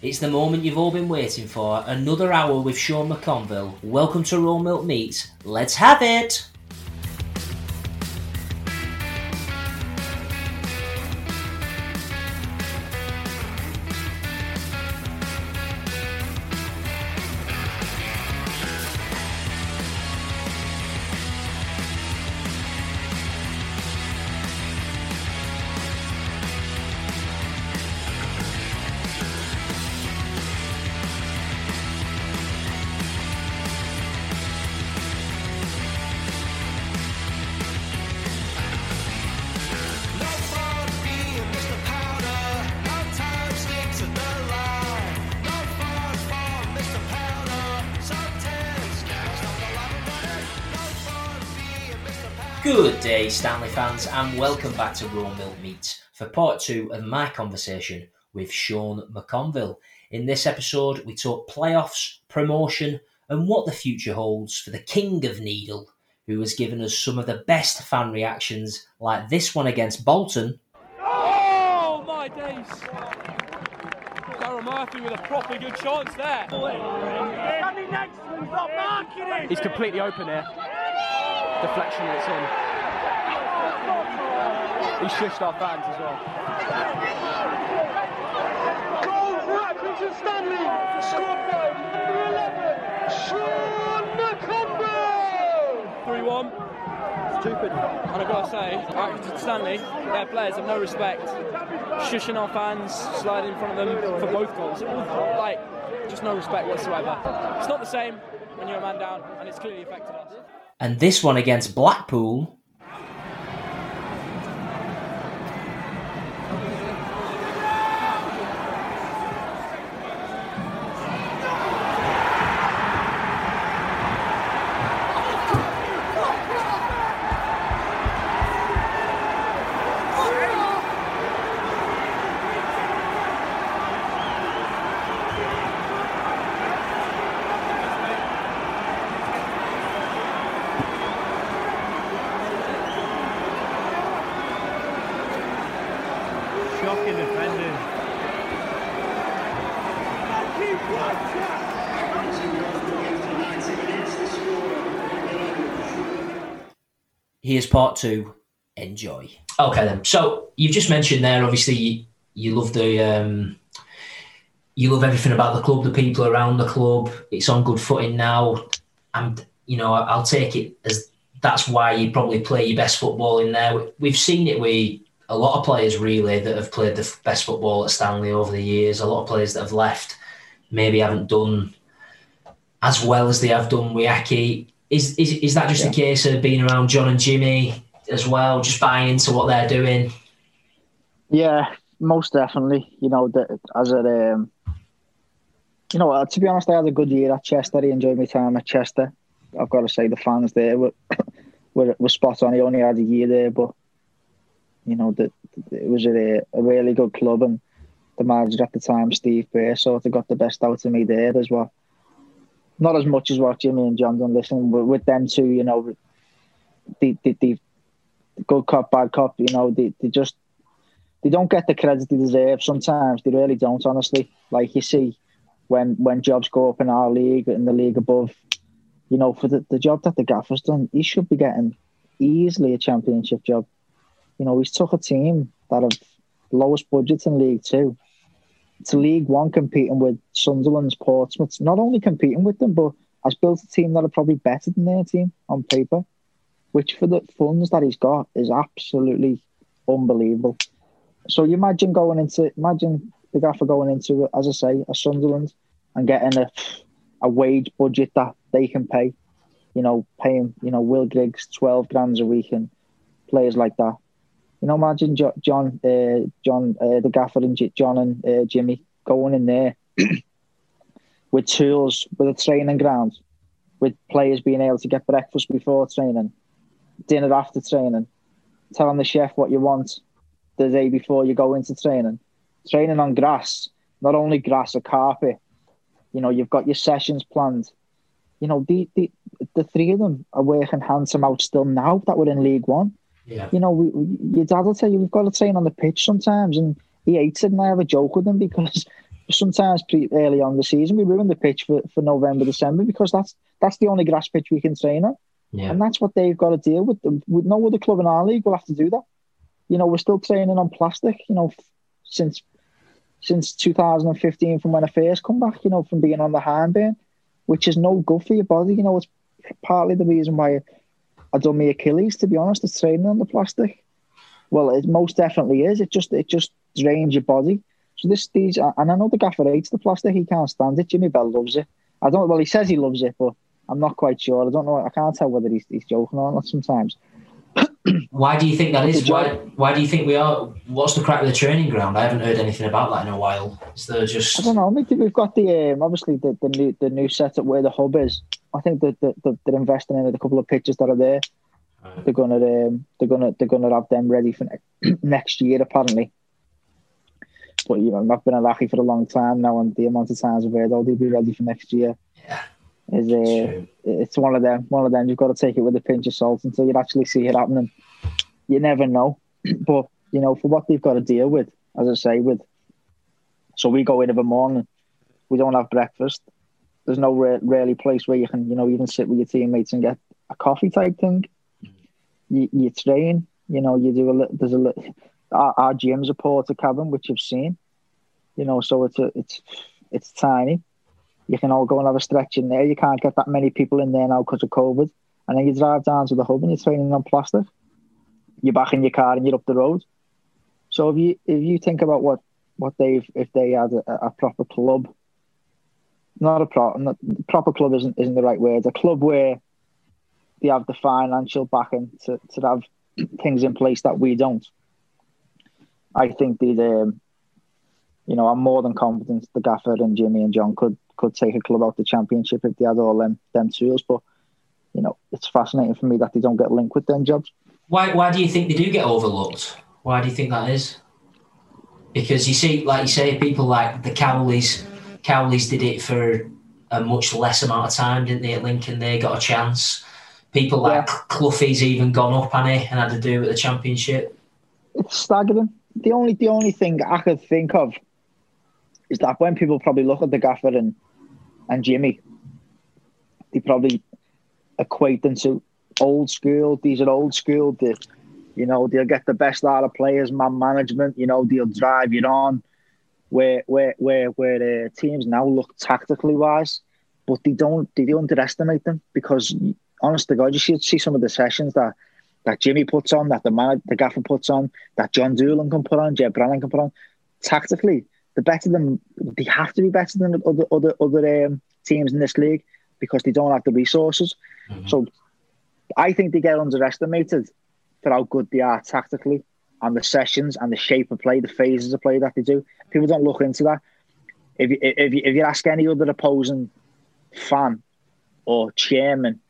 It's the moment you've all been waiting for. Another hour with Sean McConville. Welcome to Raw Milk Meat. Let's have it! Day, Stanley fans, and welcome back to Raw Milk Meat for part two of my conversation with Sean McConville. In this episode, we talk playoffs, promotion, and what the future holds for the King of Needle, who has given us some of the best fan reactions, like this one against Bolton, Oh my days! Darren Murphy with a proper good chance there. He's completely open here. Deflection and it's in. He shushed our fans as well. Goal for Accrington Stanley. Squad five, number 11, Sean McConville. 3 1. Stupid. And I've got to say, Accrington Stanley, their players have no respect. Shushing our fans, sliding in front of them for both goals. Like, just no respect whatsoever. It's not the same when you're a man down, and it's clearly affected us. and this one against Blackpool. Shocking defending. Here's part two. Enjoy. Okay, then. So you've just mentioned there, obviously, you, you love the um, you love everything about the club, the people around the club. It's on good footing now, and you know I'll take it as that's why you probably play your best football in there. We've seen it with a lot of players really that have played the best football at Stanley over the years. A lot of players that have left maybe haven't done as well as they have done with Accy. Is, is is that just a case of being around John and Jimmy? as well, just buying into what they're doing. Yeah, most definitely. You know, that as a, um, you know, to be honest, I had a good year at Chester. I enjoyed my time at Chester. I've got to say the fans there were were, were spot on. He only had a year there, but you know, that it was a, a really good club and the manager at the time, Steve Burr, sort of got the best out of me there as well. Not as much as what Jimmy and John done. Listen, but with them two, you know, the the, the good cop, bad cop. You know, they, they just they don't get the credit they deserve. Sometimes they really don't. Honestly, like you see, when when jobs go up in our league in the league above, you know, for the, the job that the gaffer's done, he should be getting easily a championship job. You know, he's took a team that have lowest budget in League Two to League One competing with Sunderland's Portsmouth, not only competing with them, but has built a team that are probably better than their team on paper, which for the funds that he's got is absolutely unbelievable. So you imagine going into, imagine the gaffer going into, as I say, a Sunderland and getting a, a wage budget that they can pay, you know, paying, you know, Will Griggs 12 grand a week and players like that. You know, imagine John, uh, John, uh, the gaffer, and John and uh, Jimmy going in there with tools, with a training ground, with players being able to get breakfast before training, dinner after training, telling the chef what you want the day before you go into training, training on grass, not only grass or carpet. You know, you've got your sessions planned. You know, the the, the three of them are working handsome out still now that we're in League One. Yeah. You know, we, we, your dad will tell you we've got to train on the pitch sometimes, and he hates it. And I have a joke with him because sometimes pre- early on the season we ruin the pitch for, for November, December because that's that's the only grass pitch we can train on, Yeah. and that's what they've got to deal with. With no other club in our league will have to do that. You know, we're still training on plastic. You know, f- since since 2015 from when I first come back. You know, from being on the handband, which is no good for your body. You know, it's partly the reason why I done my Achilles. To be honest, it's training on the plastic. Well, it most definitely is. It just it just drains your body. So this these and I know the gaffer hates the plastic. He can't stand it. Jimmy Bell loves it. I don't. Well, he says he loves it, but I'm not quite sure. I don't know. I can't tell whether he's, he's joking or not. Sometimes. Why do you think that is? Why, why do you think we are? What's the crack with the training ground? I haven't heard anything about that in a while. Is there just? I don't know. Maybe we've got the um, obviously the, the new the new setup where the hub is. I think that the, the, they're investing in a couple of pitches that are there. They're gonna um, they're gonna they're gonna have them ready for ne- next year apparently. But you know, I've been a lackey for a long time now, and the amount of times I've heard, "Oh, they'll be ready for next year." Yeah. Is uh, it's one of them. One of them. You've got to take it with a pinch of salt until you actually see it happening. You never know, but you know, for what they've got to deal with, as I say, with so we go in every morning, we don't have breakfast. There's no re- really place where you can, you know, you can sit with your teammates and get a coffee type thing. Mm. You, you train, you know, you do a little. There's a little. Our, our gym's a porta cabin, which you've seen, you know, so it's a, it's it's tiny. You can all go and have a stretch in there. You can't get that many people in there now because of COVID. And then you drive down to the hub and you're training on plastic. You're back in your car and you're up the road. So if you if you think about what what they've if they had a, a proper club, not a pro, not, proper club isn't isn't the right word. A club where they have the financial backing to, to have things in place that we don't. I think they'd, um, you know, I'm more than confident the Gaffer and Jimmy and John could could take a club out the championship if they had all them them tools. But you know, it's fascinating for me that they don't get linked with them jobs. why? Why do you think they do get overlooked? Why do you think that is? Because you see, like you say, people like the Cowleys, Cowleys did it for a much less amount of time, didn't they? At Lincoln, they got a chance. People like Cloughie's even gone up, and and had to do with the championship. It's staggering. The only the only thing I could think of is that when people probably look at the Gaffer and and Jimmy, they probably equate them to old school. These are old school. They, you know, they'll get the best out of players, man management. You know, they'll drive you on. Where where where where uh, teams now look tactically wise, but they don't they don't underestimate them because honest to God, you should see some of the sessions that that Jimmy puts on, that the man the gaffer puts on, that John Doolan can put on, Jeb Brennan can put on. Tactically, they're better than they have to be better than other other other um, teams in this league because they don't have the resources. So I think they get underestimated for how good they are tactically and the sessions and the shape of play, the phases of play that they do. People don't look into that. If you, if you, if you ask any other opposing fan or chairman,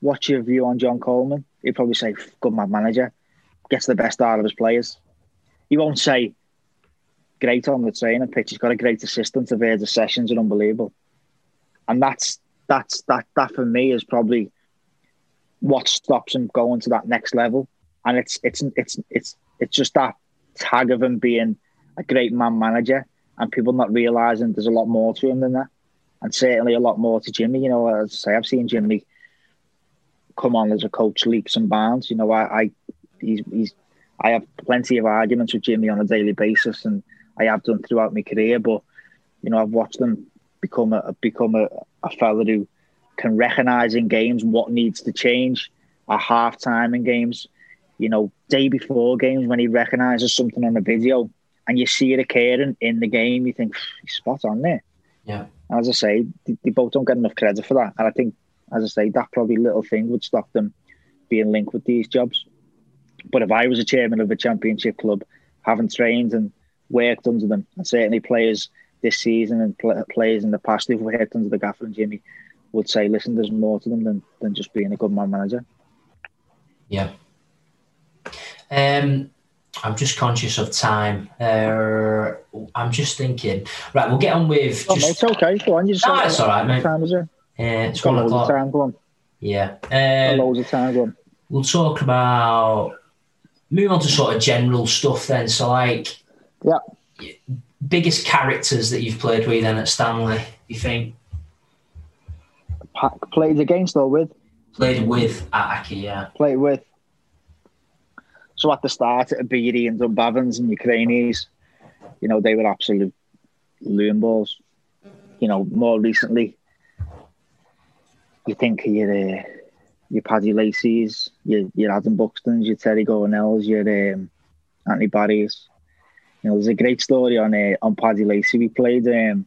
what's your view on John Coleman? He'd probably say, good man manager, gets the best out of his players. He won't say, great on the training pitch. He's got a great assistant. The sessions are unbelievable. And that's, that's, that, that for me is probably what stops him going to that next level. And it's, it's, it's, it's, it's just that tag of him being a great man manager and people not realizing there's a lot more to him than that. And certainly a lot more to Jimmy. You know, as I say, I've seen Jimmy come on as a coach leaps and bounds. You know, I, I he's, he's I have plenty of arguments with Jimmy on a daily basis, and I have done throughout my career. But you know, I've watched him become a become a, a fella who can recognise in games what needs to change at half time in games. You know, day before games when he recognises something on a video and you see it occurring in the game, you think he's spot on there. Yeah. As I say, they, they both don't get enough credit for that, and I think, as I say, that probably little thing would stop them being linked with these jobs. But if I was a chairman of a championship club, having trained and worked under them, and certainly players this season and pl- players in the past who've worked under the gaffer and Jimmy would say, listen, there's more to them than, than just being a good man manager. Yeah. Um, I'm just conscious of time. Uh, I'm just thinking. Right, we'll get on with. Oh, just... it's okay. Go on. You just no, it's all right, mate. Time is it? Yeah, it's one o'clock. time. Go on. Yeah. Um, loads of time. Go on. we'll talk about. Move on to sort of general stuff then. So, like, Yeah. biggest characters that you've played with then at Stanley, you think? Played against or with? Played with at Accy, yeah. Played with. So at the start, Beatty and Dunbavans and Ukrainians, you know, they were absolute loon balls. You know, more recently, you think of your, uh, your Paddy Lacey's, your, your Adam Buxton's, your Terry Gornells, your um, Anthony Barry's. You know, there's a great story on uh, on Paddy Lacey. We played um,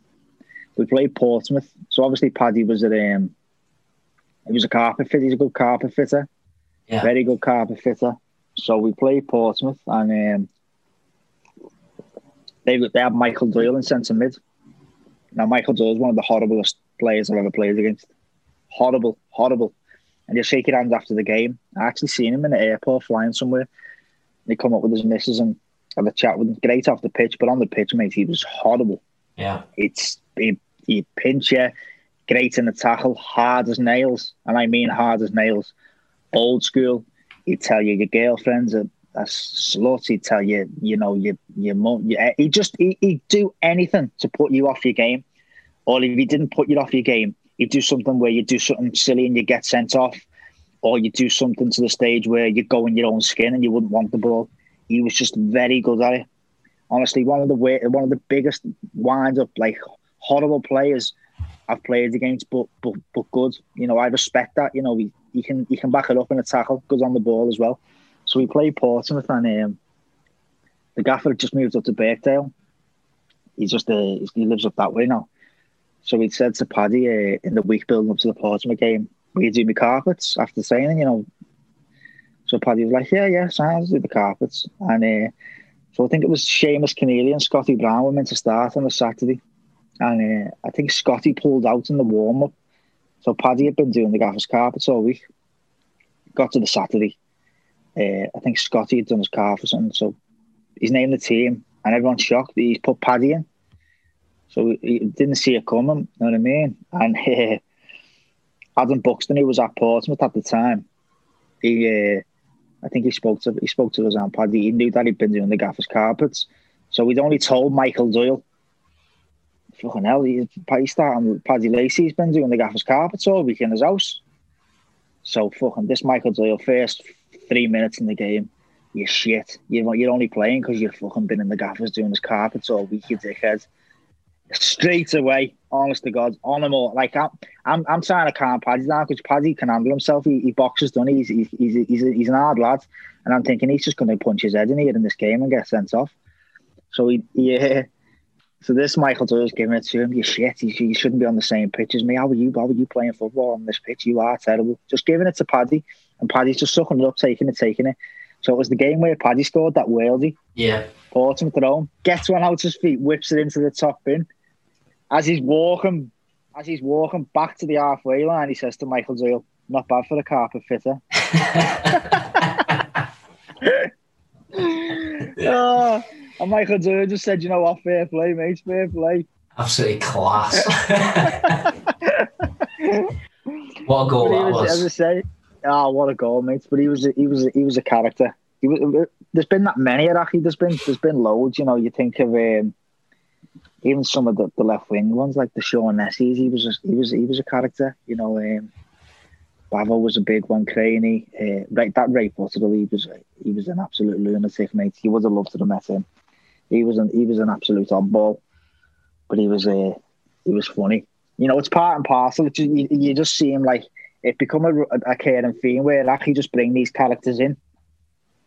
we played Portsmouth. So obviously Paddy was at um, he was a carpet fitter. He's a good carpet fitter. Yeah. Very good carpet fitter. So we played Portsmouth and um, they they had Michael Doyle in centre mid. Now Michael Doyle is one of the horriblest players I've ever played against. Horrible, horrible. And you shake your hand after the game. I actually seen him in the airport flying somewhere. He come up with his missus and had a chat with him. Great off the pitch, but on the pitch, mate, he was horrible. Yeah. It's he, he pinch you, great in the tackle, hard as nails, and I mean hard as nails. Old school. He'd tell you your girlfriend's a, a slut. He'd tell you, you know, your your mum. Yeah, he just he, he'd do anything to put you off your game. Or if he didn't put you off your game, he'd do something where you do something silly and you get sent off, or you do something to the stage where you go in your own skin and you wouldn't want the ball. He was just very good at it. Honestly, one of the way, one of the biggest wind up like horrible players I've played against, but but but good. You know, I respect that. You know, he, he can he can back it up in a tackle, goes on the ball as well. So we played Portsmouth, and um, the gaffer just moved up to Birkdale. He's just uh, he lives up that way now. So he said to Paddy uh, in the week building up to the Portsmouth game, "Will you do my carpets after training?" You know. So Paddy was like, "Yeah, yeah, sounds do the carpets." And uh, so I think it was Seamus Conneely and Scotty Brown were meant to start on the Saturday, and uh, I think Scotty pulled out in the warm up. So Paddy had been doing the gaffer's carpets all week. Got to the Saturday. Uh, I think Scotty had done his calf or something. So he's named the team, and everyone's shocked. that He's put Paddy in. So he didn't see it coming. You know what I mean? And uh, Adam Buxton, who was at Portsmouth at the time, he, uh, I think he spoke to he spoke to us on Paddy. He knew that he'd been doing the gaffer's carpets, so he'd only told Michael Doyle. Fucking hell, he, he started Paddy Lacey's been doing the gaffer's carpets all week in his house. So fucking this Michael Doyle first three minutes in the game, you shit. You you're only playing because you've fucking been in the gaffers doing his carpets all week, you dickhead. Straight away, honest to God, on him all. Like I'm, I'm, I'm trying to calm Paddy down because Paddy can handle himself. He, he boxes done. He's, he's, he's, he's, he's an hard lad, and I'm thinking he's just going to punch his head in here in this game and get sent off. So he, yeah. So this Michael Doyle's giving it to him. You shit. You, you shouldn't be on the same pitch as me. How are you? How are you playing football on this pitch? You are terrible. Just giving it to Paddy, and Paddy's just sucking it up, taking it, taking it. So it was the game where Paddy scored that worldie. Yeah. At home. Gets one out of his feet, whips it into the top bin. As he's walking, as he's walking back to the halfway line, he says to Michael Doyle, "Not bad for a carpet fitter." oh, and Michael Doyle just said, "You know what? Fair play, mate. Fair play." Absolutely class. what a goal But that was. As I say, oh, what a goal, mate! But he was, a, he was, a, he was a character. He was, there's been that many, Iraqi. There's been, there's been loads. You know, you think of um, even some of the, the left wing ones, like the Sean Nessies. He was, a, he was, he was a character. You know, um, Bavo was a big one. Craney, uh, right? That Ray Putterill, he was, he was an absolute lunatic, mate. You would have loved to have met him. He was an, he was an absolute oddball, but he was, uh, he was funny. You know, it's part and parcel. It's just, you, you just see him like it become a, a caring theme where actually just bring these characters in.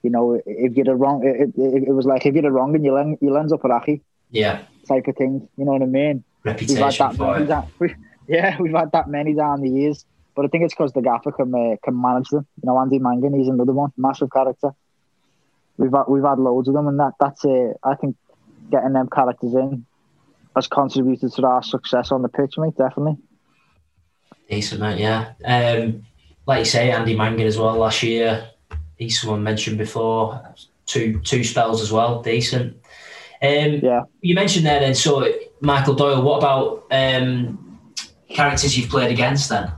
You know, if you're the wrong, it, it, it was like if you're the wrong and you'll end, you'll end up with Accy Yeah. type of thing. You know what I mean? Reputation we've had that many we, yeah, we've had that many down the years. But I think it's because the gaffer can uh, can manage them. You know, Andy Mangan, he's another one, massive character. We've had, we've had loads of them, and that that's uh, I think getting them characters in has contributed to our success on the pitch, mate. Definitely. Decent, mate, yeah. Um, like you say, Andy Mangan as well last year. He's someone mentioned before. Two two spells as well, decent. Um, yeah. You mentioned there then, so Michael Doyle, what about um, characters you've played against then?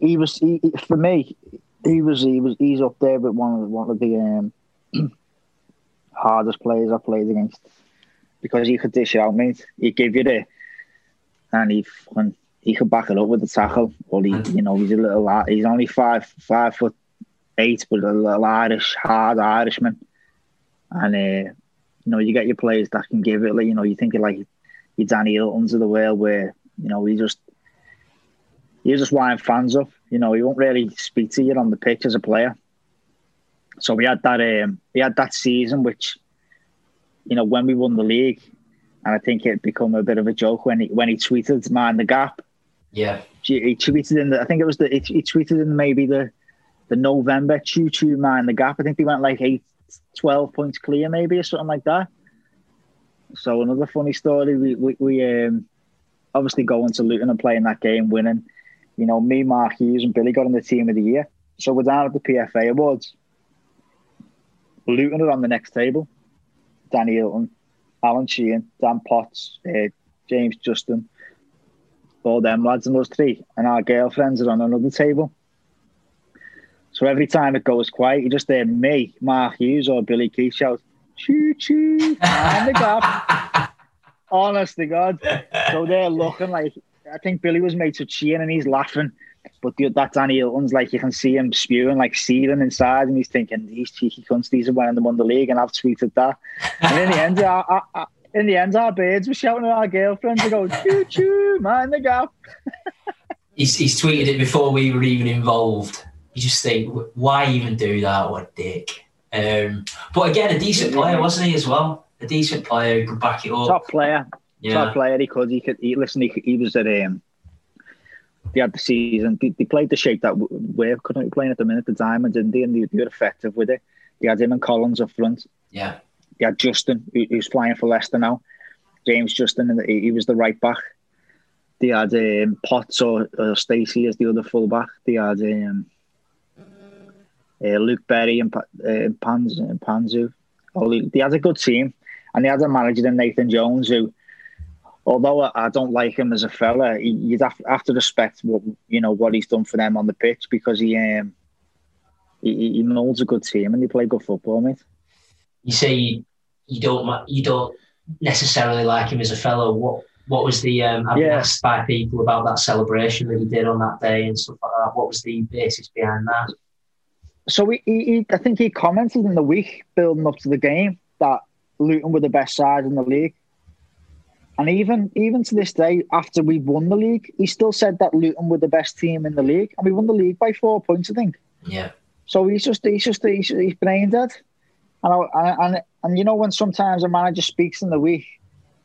he was he- for me. He was he was he's up there with one of the, one of the um, hardest players I played against because he could dish out, mate. He give you the and he fucking- he could back it up with the tackle. Or he, you know, he's a little. He's only five five foot eight, but a little Irish, hard Irishman. And uh, you know, you get your players that can give it. Like you know, you think of like your Danny Hyltons of the world, where you know he just you just wind fans up. You know, he won't really speak to you on the pitch as a player. So we had that um we had that season which, you know, when we won the league, and I think it became a bit of a joke when he when he tweeted mind the gap. Yeah. He he tweeted in the I think it was the he, he tweeted in maybe the the November choo choo mind the gap. I think they went like eight, 12 points clear maybe or something like that. So another funny story, we we, we um obviously going to Luton and playing that game, winning. You know, me, Mark Hughes, and Billy got in the team of the year. So we're down at the PFA Awards. Luton are on the next table. Danny Hylton, Alan Sheehan, Dan Potts, uh, James Justin, all them lads and those three. And our girlfriends are on another table. So every time it goes quiet, you just hear me, Mark Hughes, or Billy Kee shout, choo choo, and the gap. Honest to God. So they're looking like, I think Billy was made to Sheehan and he's laughing. But the, that Danny Hylton's like, you can see him spewing, like seething inside, and he's thinking, these cheeky cunts, these are winning them on the league, and I've tweeted that. And in the end, our, our, our- in the end, our birds were shouting at our girlfriends, they go, choo choo, mind the gap. He's, he's tweeted it before we were even involved. You just think, why even do that? What a dick. Um, but again, a decent player, wasn't he, as well? A decent player who could back it up. Top player. Yeah. Top player. He could. He could. He, listen, he, he was at um. They had the season. They, they played the shape that we're currently playing at the minute, the Diamond, didn't they? And they, they were effective with it. They had him and Collins up front. Yeah. They had Justin, who, who's flying for Leicester now. James Justin, and he, he was the right back. They had um, Potts or, or Stacey as the other full back. They had um, uh, Luke Berry and, uh, and Panzu. Oh, they- had a good team, and they had a manager Nathan Jones who, although I, I don't like him as a fella, he, you'd have, have to respect what you know what he's done for them on the pitch because he um, he, he molds a good team and they play good football, mate. You say you, you don't you don't necessarily like him as a fellow. What what was the um, I've been Yeah. asked by people about that celebration that he did on that day and stuff like that. What was the basis behind that? So he, he, he, I think he commented in the week building up to the game that Luton were the best side in the league. And even even to this day, after we won the league, he still said that Luton were the best team in the league, and we won the league by four points, I think. Yeah. So he's just he's just he's, he's brain dead. And, I, and and you know when sometimes a manager speaks in the week,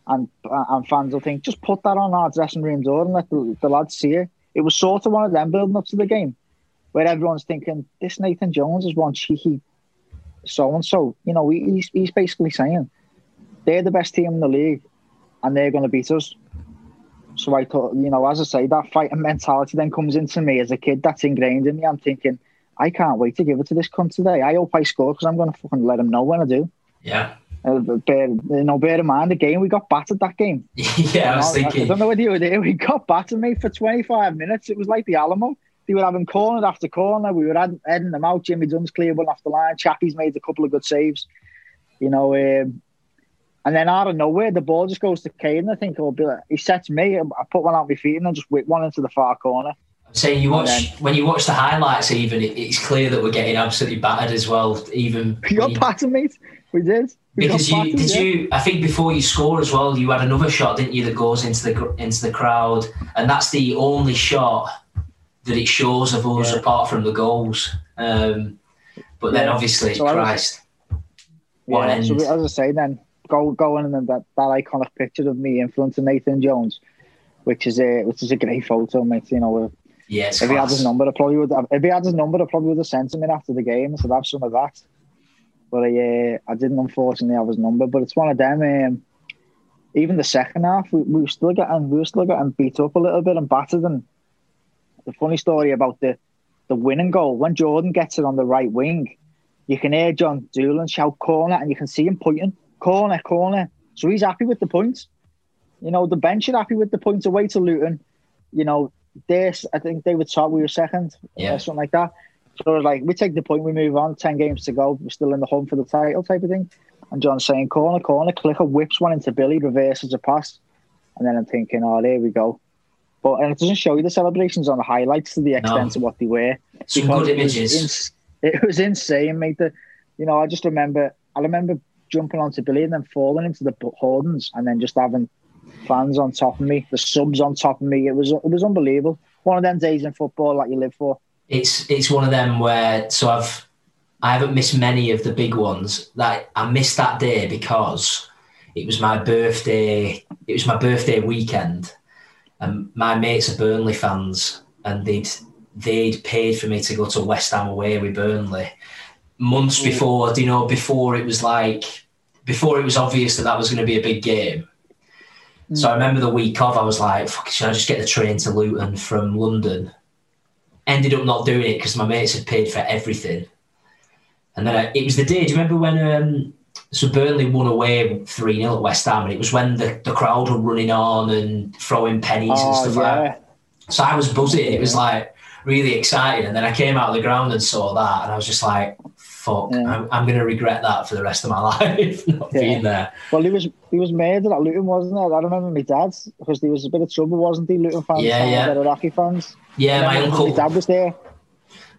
and and fans will think just put that on our dressing room door and let the, the lads see it. It was sort of one of them building up to the game. where everyone's thinking this Nathan Jones is one cheeky so and so. You know, he's he's basically saying they're the best team in the league, and they're going to beat us. So I thought, you know, as I say, that fighting mentality then comes into me as a kid. That's ingrained in me. I'm thinking, I can't wait to give it to this cunt today. I hope I score because I'm going to fucking let him know when I do. Yeah. Uh, bear, you know, bear in mind the game we got battered that game. yeah, I was You know, thinking. I don't know whether you were there. We got battered, mate, for 25 minutes. It was like the Alamo. They were having corner after corner. We were head- heading them out. Jimmy Dunne's cleared one off the line. Chappie's made a couple of good saves. You know, um, and then out of nowhere, the ball just goes to Kayden. I think it'll be like, he sets me. I put one out my feet and then just whip one into the far corner. I'm saying you watch And when you watch the highlights, even it, it's clear that we're getting absolutely battered as well. Even We got battered, mate. We did. We because you battered, did yeah. you I think before you score as well, you had another shot, didn't you, that goes into the into the crowd, and that's the only shot that it shows of us apart from the goals. Um, but then obviously, So I was- Christ, what Yeah, so as I say, then go going in that that iconic picture of me in front of Nathan Jones, which is a which is a great photo, mate. You know, it's if he had his number, I probably would. Have, if he had his number, I probably would have sent him in after the game and said, "Have some of that." But I, uh, I didn't unfortunately have his number. But it's one of them. Um, even the second half, we, we were still getting we were still getting beat up a little bit and battered. And the funny story about the the winning goal when Jordan gets it on the right wing, you can hear John Doolan shout corner, and you can see him pointing corner, corner. So he's happy with the points. You know, the bench are happy with the points away to Luton. You know, this I think they were top, we were second, uh, Yeah. or something like that. So it was like we take the point, we move on. Ten games to go, we're still in the hunt for the title, type of thing. And John's saying corner, corner, clicker whips one into Billy, reverses a pass, and then I'm thinking, oh, there we go. But and it doesn't show you the celebrations on the highlights to the extent of what they were. Some good it was images. ins- it was insane, mate. The, you know, I just remember, I remember jumping onto Billy and then falling into the hoardings and then just having fans on top of me, the subs on top of me. It was it was unbelievable. One of them days in football that you live for. it's it's one of them where so I've I haven't missed many of the big ones. That I missed that day because it was my birthday. It was my birthday weekend, and my mates are Burnley fans, and they'd they'd paid for me to go to West Ham away with Burnley months before. Do you know before it was like before it was obvious that that was going to be a big game. So I remember the week of, I was like, Fuck, should I just get the train to Luton from London? Ended up not doing it because my mates had paid for everything. And then I, it was the day, do you remember when um, so Burnley won away 3 0 at West Ham? And it was when the, the crowd were running on and throwing pennies and Oh, stuff like that. So I was buzzing. It was like really exciting. And then I came out of the ground and saw that. And I was just like, fuck, I'm, I'm going to regret that for the rest of my life, not Yeah. being there. Well, he was he was murdered at Luton, wasn't it? I remember my dad's because there was a bit of trouble, wasn't he? Luton fans, Yeah, yeah. the Rocky fans. Yeah, my uncle. My dad was there.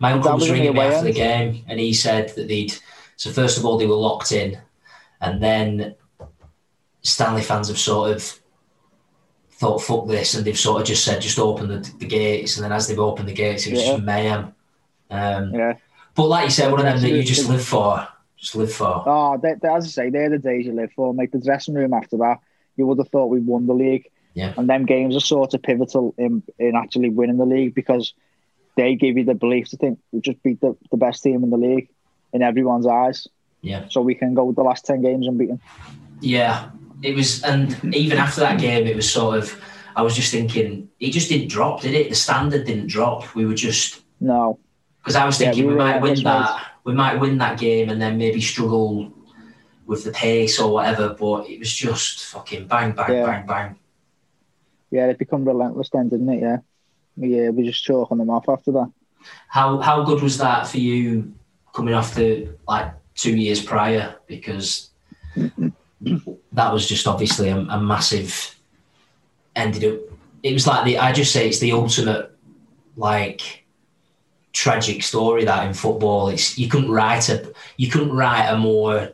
My uncle dad was was ringing me away after the game, and he said that they'd. So first of all, they were locked in, and then Stanley fans have sort of thought, "Fuck this," and they've sort of just said, "Just open the, the gates." And then as they've opened the gates, it was Yeah. just mayhem. Um, Yeah. But like you said, one of them that you just live for, just live for. Oh, they, they, as I say, they're the days you live for. Mate, the dressing room after that, you would have thought we won the league. Yeah. And them games are sort of pivotal in, in actually winning the league because they give you the belief to think we just beat the, the best team in the league in everyone's eyes. Yeah. So we can go with the last 10 games unbeaten. Yeah, it was, and even after that game, it was sort of. I was just thinking, it just didn't drop, did it? The standard didn't drop. We were just No. Because I was Yeah, thinking we we, might win that. We might win that game and then maybe struggle with the pace or whatever. But it was just fucking bang, bang, Yeah. bang, bang. Yeah, it become relentless then, didn't it? Yeah. Yeah, we just chalking them off after that. How how good was that for you coming off the like two years prior? Because that was just obviously a, a massive. Ended up. It was like the. I just say it's the ultimate, like, tragic story that in football. It's you couldn't write a you couldn't write a more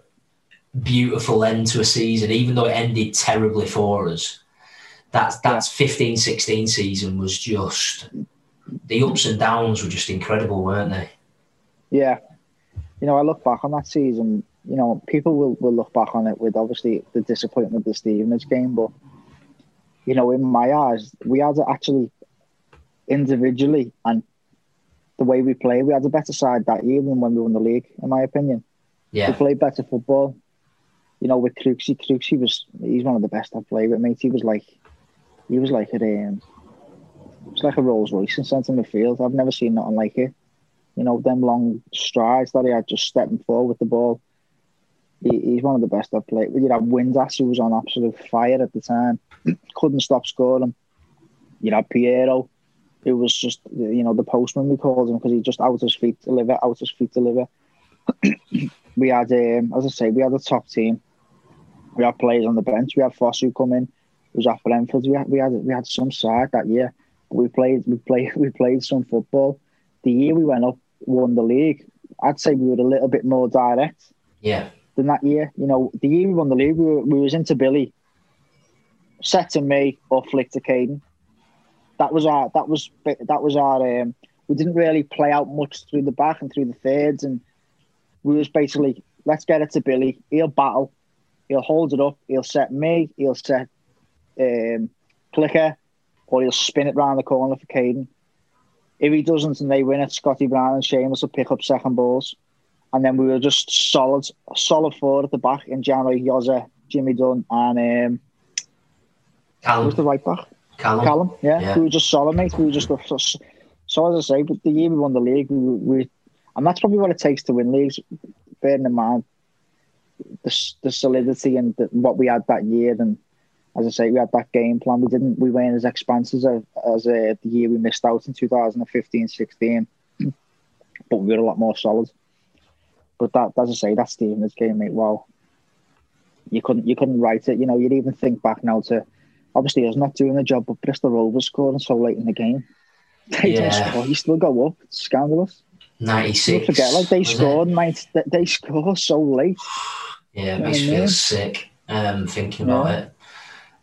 beautiful end to a season, even though it ended terribly for us. That's that's 15 16 season was just the ups and downs were just incredible, weren't they? Yeah. You know, I look back on that season, you know, people will, will look back on it with obviously the disappointment of the Stevenage game, but, you know, in my eyes, we had to actually individually and the way we play. We had a better side that year than when we won the league, in my opinion. Yeah. We played better football. You know, with Crooksy, Crooksy was he's one of the best I've played with, mate. He was like he was like a um, it's like a Rolls Royce in centre midfield. I've never seen nothing like it. You know, them long strides that he had just stepping forward with the ball. He, he's one of the best I've played. With. You had Windass, who was on absolute fire at the time, couldn't stop scoring. You had Piero, who was just, you know, the postman we called him because he just out his feet to deliver, out his feet to deliver. we had, um, as I say, we had a top team. We had players on the bench. We had Fosu come in, who was at Brentford. We had, we had we had some side that year. We played we played we played some football. The year we went up, won the league. I'd say we were a little bit more direct. Yeah. Than that year, you know, the year we won the league, we, were, we was into Billy, set to me or flick to Kayden. That was our that was that was our. Um, we didn't really play out much through the back and through the thirds, and we was basically let's get it to Billy. He'll battle, he'll hold it up, he'll set me, he'll set um, Clicker, or he'll spin it round the corner for Kayden. If he doesn't and they win it, Scotty Brown and Seamus will pick up second balls. And then we were just solid, solid forward at the back in January, Yoza, Jimmy Dunne, and um, Callum. was the right back? Callum. Callum, yeah. Yeah. We were just solid, mate. We were just so, so as I say, but the year we won the league, we, we and that's probably what it takes to win leagues. Bearing in mind the, the solidity and the, what we had that year, and as I say, we had that game plan. We didn't, we weren't as expansive as, as uh, the year we missed out in 2015-16, but we were a lot more solid. But that, as I say, that Stevenage game, mate. Wow, you couldn't, you couldn't write it. You know, you'd even think back now to obviously, he's not doing the job, but Bristol Rovers scoring so late in the game. They Yeah. don't score. You still go up. It's scandalous. 96. Don't forget, like they scored, mate. They, score so late. Yeah, it makes you mean? feel sick um, thinking Yeah. about it.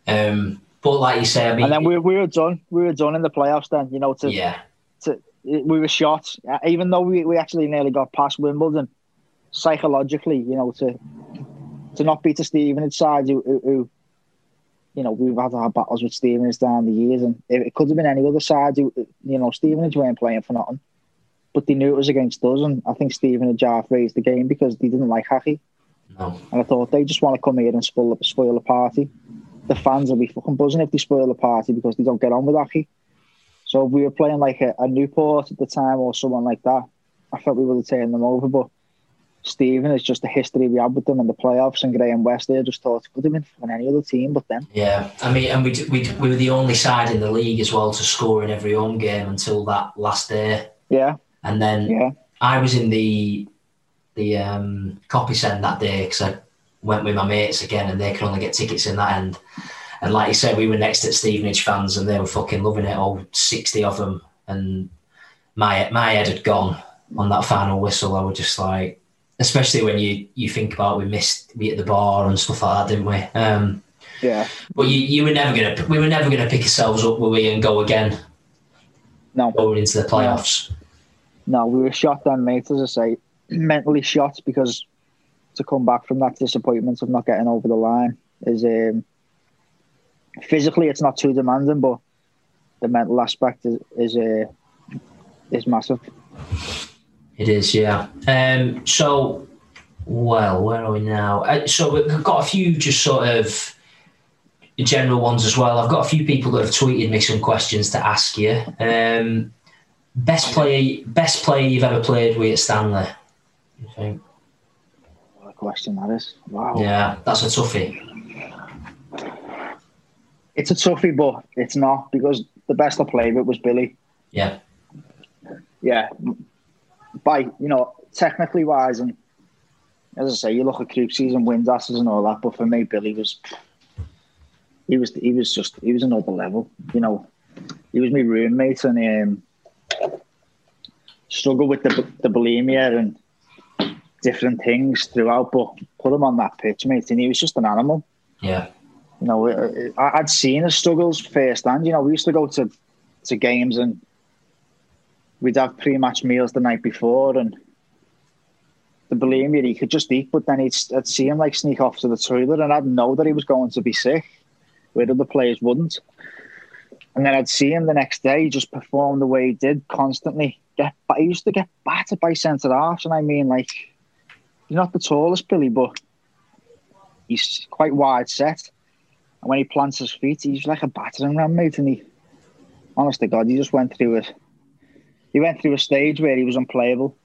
Um, but like you say, I mean, and then we, we were done. We were done in the playoffs. Then you know, to yeah, to we were shot. Uh, Even though we, we actually nearly got past Wimbledon, psychologically, you know, to to not beat the Stevenage side, who, who, who you know, we've had our battles with Stevenage down the years, and it, it could have been any other side. Who, you know, Stevenage weren't playing for nothing, but they knew it was against us, and I think Stevenage half raised the game because they didn't like hockey. no, And I thought they just want to come here and spoil, spoil the party. The fans will be fucking buzzing if they spoil the party because they don't get on with hockey. So if we were playing like a, a Newport at the time or someone like that, I felt we would have taken them over. But Stephen is just the history we had with them in the playoffs, and Graham West there just thought it could have been from any other team but them. yeah. I mean, and we, we we were the only side in the league as well to score in every home game until that last day, Yeah, and then yeah, I was in the the um, copy send that day because I went with my mates again, and they could only get tickets in that end. And like you said, we were next to Stevenage fans, and they were fucking loving it. All sixty of them, and my my head had gone on that final whistle. I was just like, especially when you you think about we missed we at the bar and stuff like that, didn't we? Um, yeah. but you, you were never gonna we were never gonna pick ourselves up, were we, and go again No, going into the playoffs. no, we were shot then, mate. As I say, mentally shot because to come back from that disappointment of not getting over the line is um, physically it's not too demanding, but the mental aspect is is uh, is massive. It is, yeah. Um, so, well, where are we now? Uh, so we've got a few just sort of general ones as well. I've got a few people that have tweeted me some questions to ask you. Um, best player, best player you've ever played with at Stanley. You think? What a question that is. Wow. Yeah, that's a toughie. It's a toughie, but it's not because the best I played with was Billy. Yeah, Yeah. By you know, technically wise and as I say, you look at Crooksies and Windasses and all that, but for me Billy was he was he was just he was another level. You know, he was my roommate and um struggled with the the bulimia and different things throughout, but put him on that pitch, mate, and he was just an animal. yeah, You know, I- I'd seen his struggles firsthand. You know, we used to go to, to games and we'd have pre-match meals the night before, and the bulimia he could just eat, but then he'd, I'd see him like sneak off to the toilet, and I'd know that he was going to be sick, where other players wouldn't. And then I'd see him the next day just perform the way he did constantly, get he used to get battered by centre halves, and I mean like he's not the tallest Billy, but he's quite wide set. And when he plants his feet, he's like a battering ram, mate. And he, honest to God, he just went through it. He went through a stage where he was unplayable,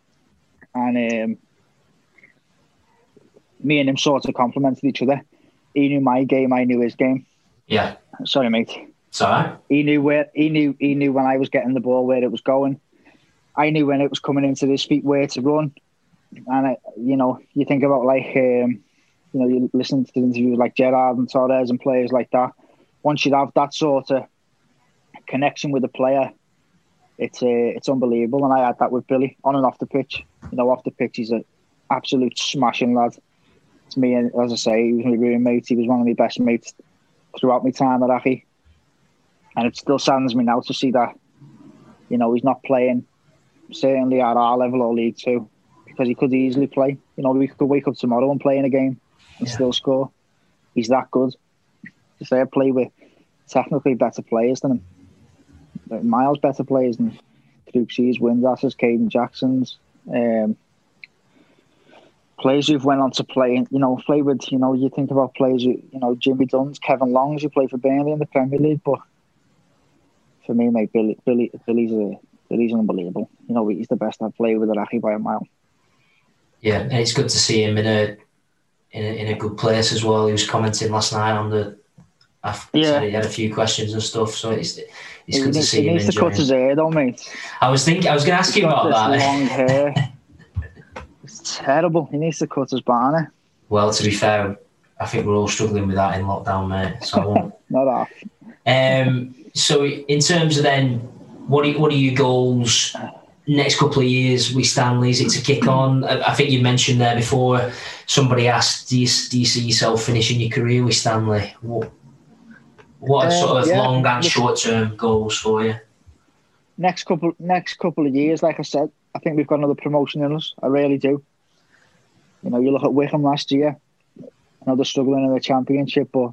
and um, me and him sort of complemented each other. He knew my game, I knew his game. Yeah. Sorry, mate. Sorry. He knew where he knew he knew when I was getting the ball where it was going. I knew when it was coming into his feet where to run. And I, you know, you think about like um, you know, you listen to interviews like Gerrard and Torres and players like that. Once you have that sort of connection with a player, it's uh, it's unbelievable. And I had that with Billy on and off the pitch. You know, off the pitch, he's an absolute smashing lad. It's me, and as I say, he was my roommate. He was one of my best mates throughout my time at Accy. And it still saddens me now to see that, you know, he's not playing certainly at our level or League Two because he could easily play. You know, we could wake up tomorrow and play in a game and yeah. still score. He's that good. To say I play with technically better players than him, miles better players than Crooksie's, Windass's, Kayden Jackson's. Um, players who've went on to play, you know, play with, you know, you think about players, who, you know, Jimmy Dunne's, Kevin Longs, who play for Burnley in the Premier League, but for me, mate, Billy, Billy, Billy's a, Billy's unbelievable. You know, he's the best I've played with at Accy by a mile. Yeah, and it's good to see him in a in a, in a good place as well. He was commenting last night on the. Yeah, he had a few questions and stuff, so it's it's good to see he him. He needs to cut his hair, though, mate. I was thinking, I was going to ask He's you about that. Long hair. it's terrible. He needs to cut his banner. Well, to be fair, I think we're all struggling with that in lockdown, mate. So I won't. Not off. Um. So, in terms of then, what are, what are your goals next couple of years with Stanley's it to kick on? I think you mentioned there before. Somebody asked, "Do you, do you see yourself finishing your career with Stanley?" What what are uh, sort of yeah. long and short term goals for you? Next couple next couple of years, like I said, I think we've got another promotion in us. I really do. You know, you look at Wycombe last year. I know they're struggling in the championship, but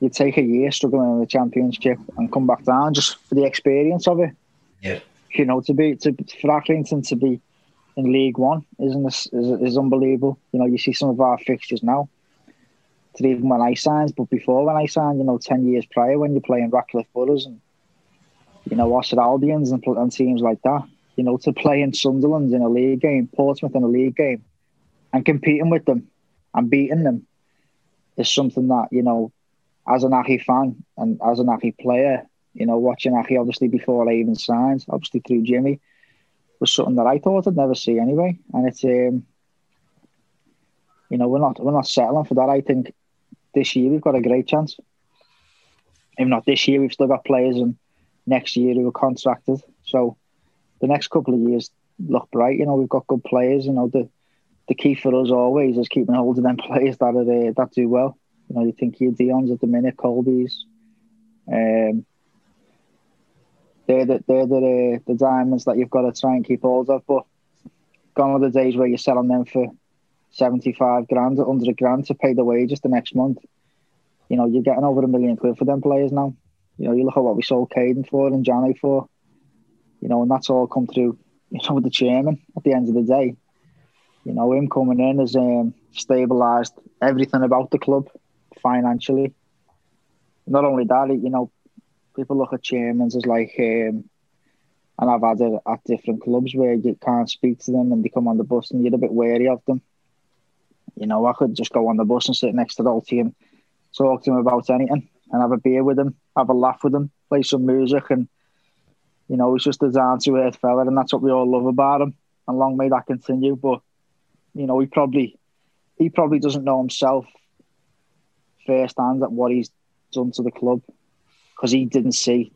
you take a year struggling in the championship and come back down just for the experience of it. Yeah you know, to be to for Accrington to be in League One isn't this is, is unbelievable. You know, you see some of our fixtures now. To even when I signed, but before when I signed, you know, ten years prior when you're playing Radcliffe Boroughs and you know Oxford Albions and, and teams like that, you know, to play in Sunderland in a league game, Portsmouth in a league game, and competing with them and beating them is something that you know, as an Accy fan and as an Accy player, you know, watching Accy obviously before I even signed, obviously through Jimmy, was something that I thought I'd never see anyway. And it's um, you know, we're not we're not settling for that. I think this year we've got a great chance. If not this year, we've still got players and next year who are contracted. So the next couple of years look bright. You know, we've got good players. You know, the the key for us always is keeping hold of them players that are uh, that do well. You know, you think you Dion's at the minute, Colby's, um, they're the they're the the diamonds that you've got to try and keep hold of. But gone are the days where you're selling them for seventy five grand, hundred grand to pay the wages the next month. You know, you're getting over a million quid for them players now. You know, you look at what we sold Kayden for and Johnny for. You know, and that's all come through. You know, with the chairman at the end of the day. You know, him coming in has um, stabilised everything about the club financially. Not only that, you know, people look at chairmen as like, um, and I've had it at different clubs where you can't speak to them and they come on the bus and you're a bit wary of them. You know, I could just go on the bus and sit next to the whole team, talk to them about anything and have a beer with them, have a laugh with them, play some music and, you know, he's just a down to earth fella and that's what we all love about him. And long may that continue. But, you know, he probably, he probably doesn't know himself firsthand at what he's done to the club because he didn't see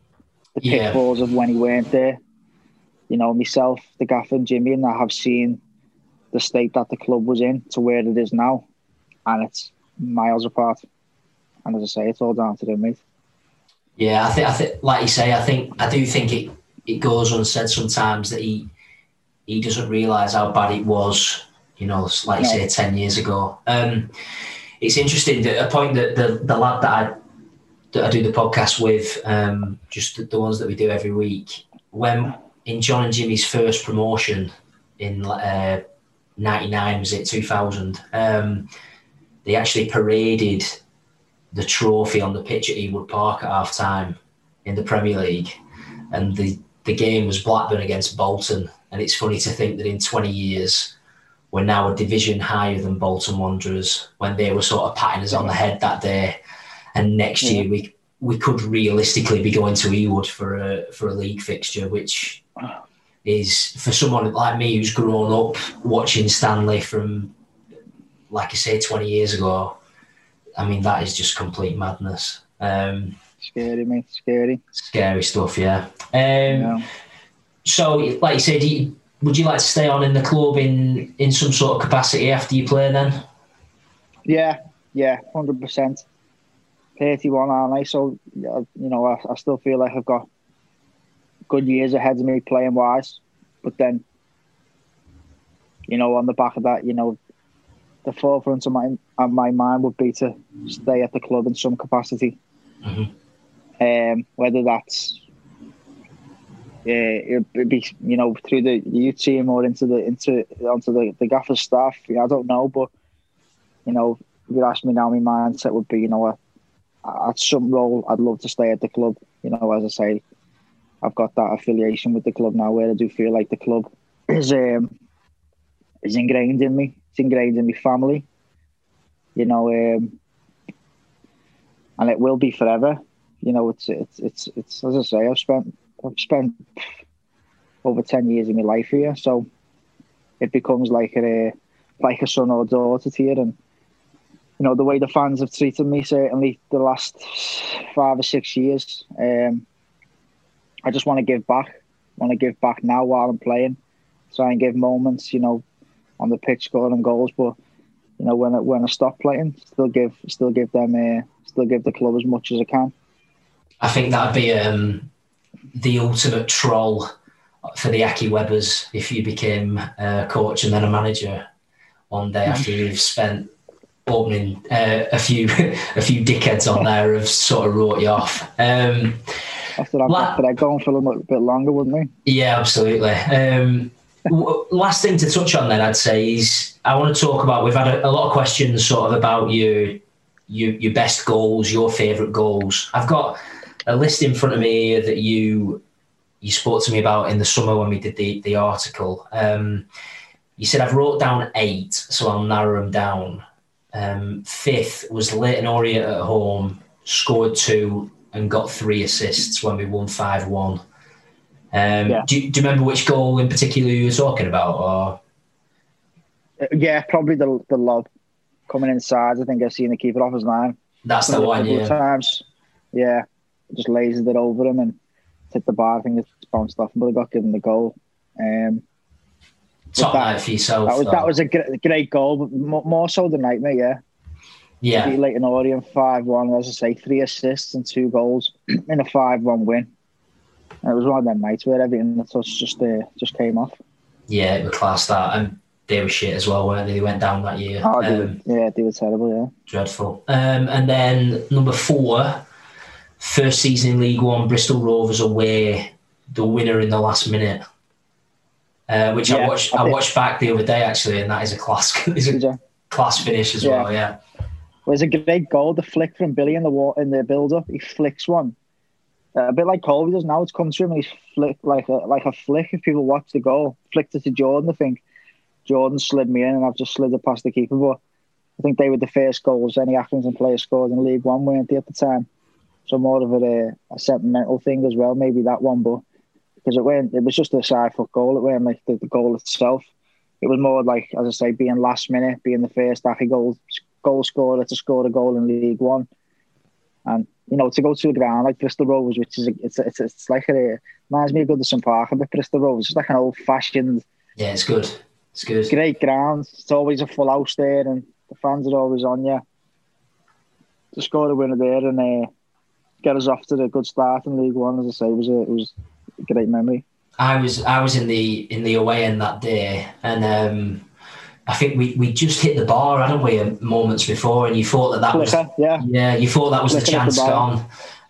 the yeah. pitfalls of when he weren't there. You know, myself, the gaffer, and Jimmy, and I have seen the state that the club was in to where it is now, and it's miles apart. And as I say, it's all down to them, mate. Yeah, I think, I think, like you say, I think, I do think it, it goes unsaid sometimes that he, he doesn't realise how bad it was. You know, like you no. say, ten years ago. Um, it's interesting that a point that the, the lad that I that I do the podcast with, um, just the, the, ones that we do every week. When in John and Jimmy's first promotion in uh, 99, was it 2000? Um, they actually paraded the trophy on the pitch at Ewood Park at half time in the Premier League. And the, the game was Blackburn against Bolton. And it's funny to think that in 20 years, we're now a division higher than Bolton Wanderers when they were sort of patting us on the head that day. And next year, we we could realistically be going to Ewood for a for a league fixture, which is for someone like me who's grown up watching Stanley from, like I say, twenty years ago. I mean, that is just complete madness. Um, scary, mate. Scary. Scary stuff. Yeah. Um, yeah. So, like you said, you, would you like to stay on in the club in in some sort of capacity after you play? Then. Yeah. Yeah. Hundred percent. 31, aren't I? So, you know, I, I still feel like I've got good years ahead of me playing wise. But then, you know, on the back of that, you know, the forefront of my of my mind would be to stay at the club in some capacity. Mm-hmm. Um, whether that's yeah, it'd be you know through the youth team or into the into onto the the gaffer staff. I don't know, but you know, if you ask me now, my mindset would be you know at some role, I'd love to stay at the club. You know, as I say, I've got that affiliation with the club now, where I do feel like the club is um, is ingrained in me. It's ingrained in my family. You know, um, and it will be forever. You know, it's it's it's it's as I say, I've spent I've spent over ten years of my life here, so it becomes like a like a son or daughter to you, and you know the way the fans have treated me certainly the last five or six years. Um, I just want to give back. I want to give back now while I'm playing. Try and give moments, you know, on the pitch scoring goals. But you know, when I, when I stop playing, still give still give them uh, still give the club as much as I can. I think that'd be um, the ultimate troll for the Accy Webbers if you became a coach and then a manager one day after you've spent opening uh, a few a few dickheads on there have sort of wrote you off. Um, After that, la- that going for a little bit longer, wouldn't we? Yeah, absolutely. Um, last thing to touch on then, I'd say is I want to talk about. We've had a, a lot of questions sort of about your your your best goals, your favourite goals. I've got a list in front of me that you you spoke to me about in the summer when we did the the article. Um, you said I've wrote down eight, so I'll narrow them down. Um, fifth was Leyton Orient at home, scored two and got three assists when we won 5 1. Um, yeah. do, do, you remember which goal in particular you were talking about? Or uh, Yeah, probably the, the lob coming inside. I think I've seen the keeper off his line. That's the one, yeah. Times. Yeah, just lasered it over him and hit the bar. I think it's bounced off, but I got given the goal. Um, top that, for yourself. That was, that was a great, great goal, but more, more so than nightmare, yeah. Yeah. Beat Leyton Orient 5 1, as I say, three assists and two goals in a 5 1 win. And it was one of them nights where everything that touched just uh, just came off. Yeah, it was class that. And they were shit as well, weren't they? They went down that year. Oh, they um, were, yeah, they were terrible, yeah. Dreadful. Um, and then number four, first season in League One, Bristol Rovers away, the winner in the last minute. Uh, which yeah, I watched. I, I, watched back the other day actually, and that is a class. is a class finish as yeah. well. Yeah. It's a great goal. The flick from Billy in the war in the build up. He flicks one. Uh, a bit like Colby does now. It's come to him and he's like a like a flick. If people watch the goal, flicked it to Jordan. I think Jordan slid me in, and I've just slid it past the keeper. But I think they were the first goals any Accrington player scored in League One, weren't they at the time? So more of a, a sentimental thing as well. Maybe that one, but because it went, it was just a side foot goal. It wasn't like the, the, goal itself. It was more like, as I say, being last minute, being the first Accy goal goal scorer to score a goal in League One, and you know to go to a ground like Bristol Rovers, which is a, it's it's it's like a reminds me of Goodison Park a bit. Bristol Rovers, it's like an old fashioned. Yeah, it's good. It's good. Great ground. It's always a full house there, and the fans are always on you. To score a winner there and uh, get us off to a good start in League One, as I say, was a, it was a great memory. I was I was in the in the away end that day, and um, I think we, we just hit the bar, hadn't we, moments before, and you thought that that was yeah yeah you thought that was the chance the gone.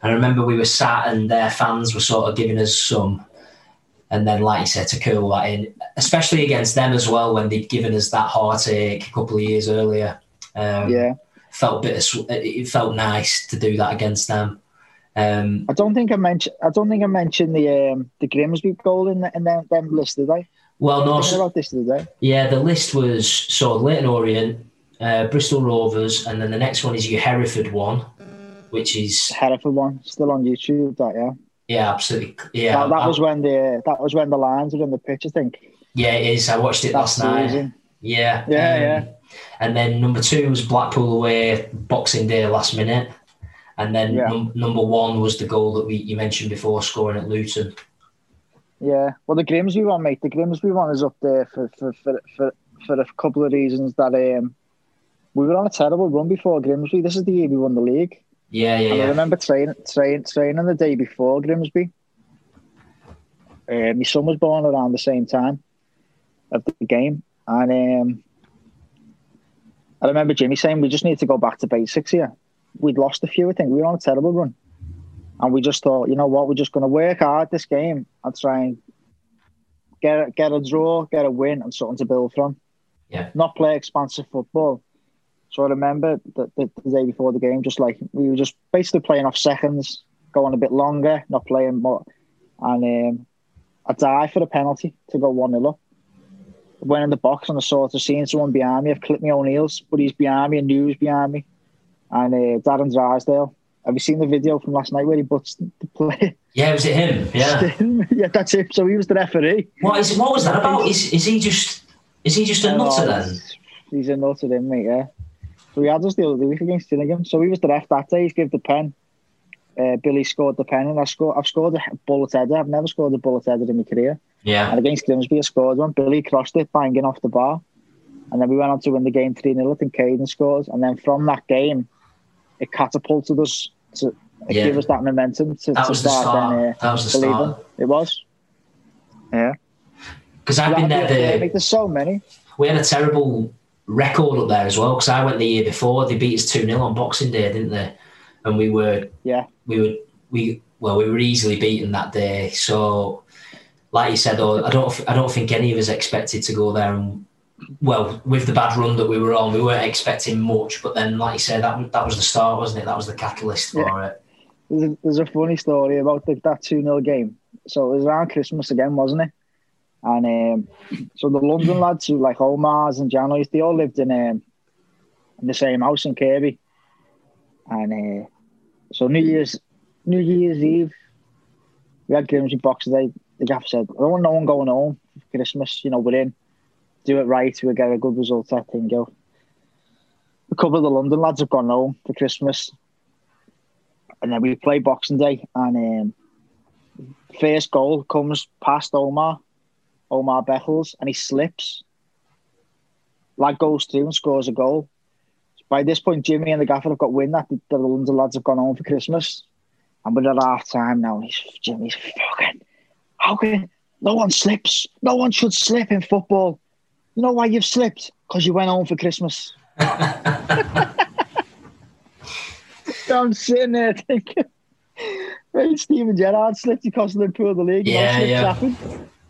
And I remember we were sat, and their fans were sort of giving us some And then, like you said, to curl that in, especially against them as well, when they'd given us that heartache a couple of years earlier. Um, Yeah. felt bit. It felt nice to do that against them. Um, I don't think I mentioned. I don't think I mentioned the um, the Grimsby goal in, the, in them, them list, did I? Well, no, Thinking about this today. Yeah, the list was so Leyton Orient, uh, Bristol Rovers, and then the next one is your Hereford one, which is Hereford one still on YouTube. That yeah. yeah, absolutely yeah. that, that I- was when the that was when the lines were in the pitch. I think. yeah, it is. I watched it That last night. Yeah, Yeah, um, yeah. And then number two was Blackpool away, Boxing Day last minute, and then Yeah. num- number one was the goal that we you mentioned before, scoring at Luton. Yeah. Well, the Grimsby one, mate. The Grimsby one is up there for for for for, for a couple of reasons. That um, we were on a terrible run before Grimsby. This is the year we won the league. Yeah, yeah, And I yeah. remember training, train, training the day before Grimsby. Uh, my son was born around the same time of the game, and um, I remember Jimmy saying we just need to go back to basics here. We'd lost a few, I think. We were on a terrible run, and we just thought, you know what, we're just going to work hard this game and try and get a, get a draw, get a win, and something to build from. Yeah. Not play expansive football. So I remember that the, the day before the game, just like we were just basically playing off seconds, going a bit longer, not playing more. And um, I died for the penalty to go 1 0 up. Went in the box and I sort of seen someone behind me. I've clipped my own heels, but he's behind me and was behind me. And uh, Darren Drysdale. Have you seen the video from last night where he butts the play? Yeah, was it him? Yeah. yeah, that's it. So he was the referee. What is what was that about? Is is he just is he just a nutter then? He's a nutter, then, mate, yeah. So we had us the other week against Gillingham. So he was the ref that day. He's give the pen. Uh, Billy scored the pen, and I scored. I've scored a bullet header. I've never scored a bullet header in my career. Yeah. And against Grimsby, I scored one. Billy crossed it, banging off the bar. And then we went on to win the game 3 0. I think Kayden scores. And then from that game, it catapulted us to it Yeah. gave us that momentum to, That to was the start start. then, uh, That was the believing. start. It was. Yeah. Because I've been there. The, there's so many. we had a terrible record up there as well because I went the year before. They beat us two 0 on Boxing Day, didn't they? And we were Yeah. we were we well we were easily beaten that day. So, like you said, though, I don't I don't think any of us expected to go there and. Well, with the bad run that we were on, we weren't expecting much. But then, like you said, that was- that was the start, wasn't it? That was the catalyst for it. There's a, there's a funny story about the, that 2 0 game. So it was around Christmas again, wasn't it? And um, so the London lads who like Omar's and Janoi's, they all lived in um, in the same house in Kirby. And uh, so New Year's New Year's Eve, we had Grimsby Boxing Day. The gaffer said, I don't want no one going home for Christmas. You know, we're in. Do it right. We'll get a good result, I think. Go. A couple of the London lads have gone home for Christmas and then we play Boxing Day, and um, first goal comes past Omar, Omar Beckles, and he slips. Lad goes through and scores a goal. By this point, Jimmy and the gaffer have got wind that the, the London lads have gone home for Christmas, and we're at half time now. And he's Jimmy's fucking. How can no one slips? No one should slip in football. You know why you've slipped? Because you went home for Christmas. I'm sitting there thinking, right, Steven Gerrard slipped because Liverpool the league. Yeah, yeah. happened.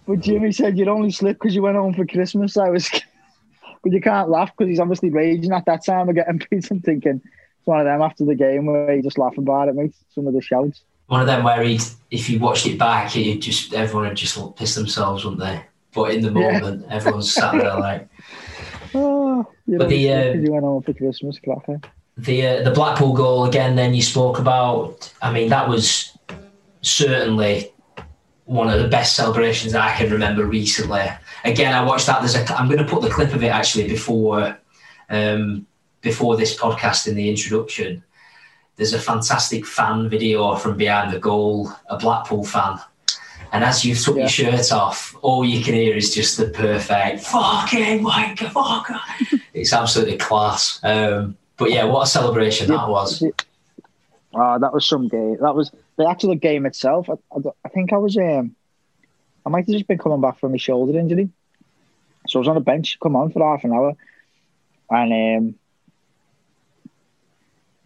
But Jimmy said you'd only slip because you went home for Christmas. I was, but you can't laugh because he's obviously raging at that time of getting beat. I'm thinking it's one of them after the game where you just laugh about it, mate. Some of the shouts. One of them where he'd, if you watched it back, it just everyone would just piss themselves, wouldn't they? But in the Yeah. moment, everyone's sat there like Oh, you But know, the, uh, you went home for Christmas, cracker. the uh, the Blackpool goal again. Then you spoke about. I mean, that was certainly one of the best celebrations I can remember recently. Again, I watched that. There's a. I'm going to put the clip of it actually before um, before this podcast in the introduction. There's a fantastic fan video from behind the goal, a Blackpool fan. And as you took Yeah. your shirt off, all you can hear is just the perfect fucking wanker, fucker. it's absolutely class. Um, but yeah, what a celebration that was. Oh, that was some game. That was the actual game itself. I, I, I think I was. Um, I might have just been coming back from my shoulder injury, so I was on the bench. Come on for half an hour, and um,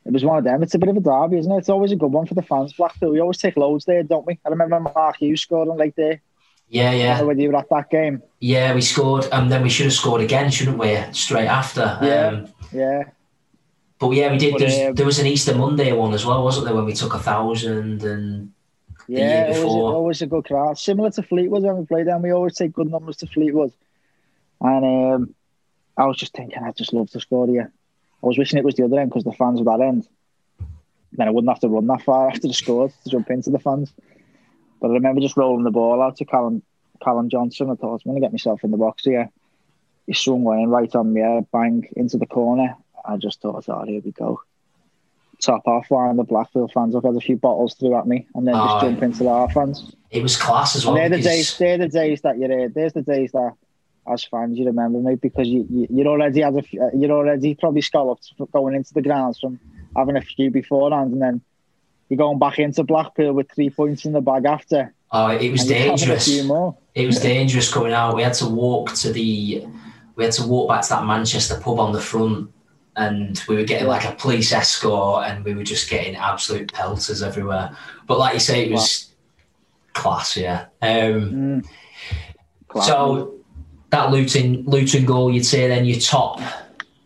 it was one of them. It's a bit of a derby, isn't it? It's always a good one for the fans. Blackpool. We always take loads there, don't we? I remember Mark Hughes scoring like there. Yeah, yeah, whether you were at that game. yeah. We scored, and then we should have scored again, shouldn't we? Straight after. Yeah. Um, Yeah, but yeah, we did. But, There was, um, there was an Easter Monday one as well, wasn't there? When we took a thousand and yeah. year It was always a good crowd, similar to Fleetwood when we played them. We always take good numbers to Fleetwood, and um, I was just thinking, I'd just love to score here. I was wishing it was the other end because the fans were that end. Then I wouldn't have to run that far after the score to jump into the fans. But I remember just rolling the ball out to Callum, Callum Johnson. I thought, I'm going to get myself in the box here. He swung in right on me, bang into the corner. I just thought, oh, here we go. Top off, wind the Blackpool fans I've had a few bottles threw at me, and then Oh, just jump into the our fans. it was class as well. And they're the days. They're the days that you're. Uh, there's the days that, as fans, you remember me because you, you you're already had a, uh, you're already probably scalloped going into the grounds from having a few beforehand, and then you're going back into Blackpool with three points in the bag after. Oh, it was and you're having a dangerous. It was dangerous coming out. We had to walk to the, we had to walk back to that Manchester pub on the front, and we were getting like a police escort, and we were just getting absolute pelters everywhere. But like you say, it was class, yeah. Um, Class. so that Luton Luton goal, you'd say then your top,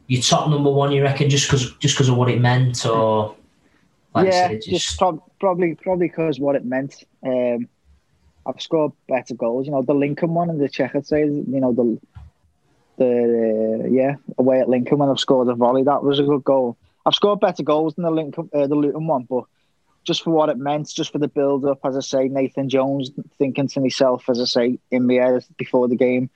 your top number one, you reckon, just because just because of what it meant, or like yeah, just, prob- probably probably because what it meant. Um, I've scored better goals. You know, the Lincoln one and the checkered side. You know, the the uh, yeah away at Lincoln when I've scored a volley. That was a good goal. I've scored better goals than the Lincoln, uh, the Luton one, but just for what it meant, just for the build up, as I say, Nathan Jones thinking to myself, as I say, in my head before the game,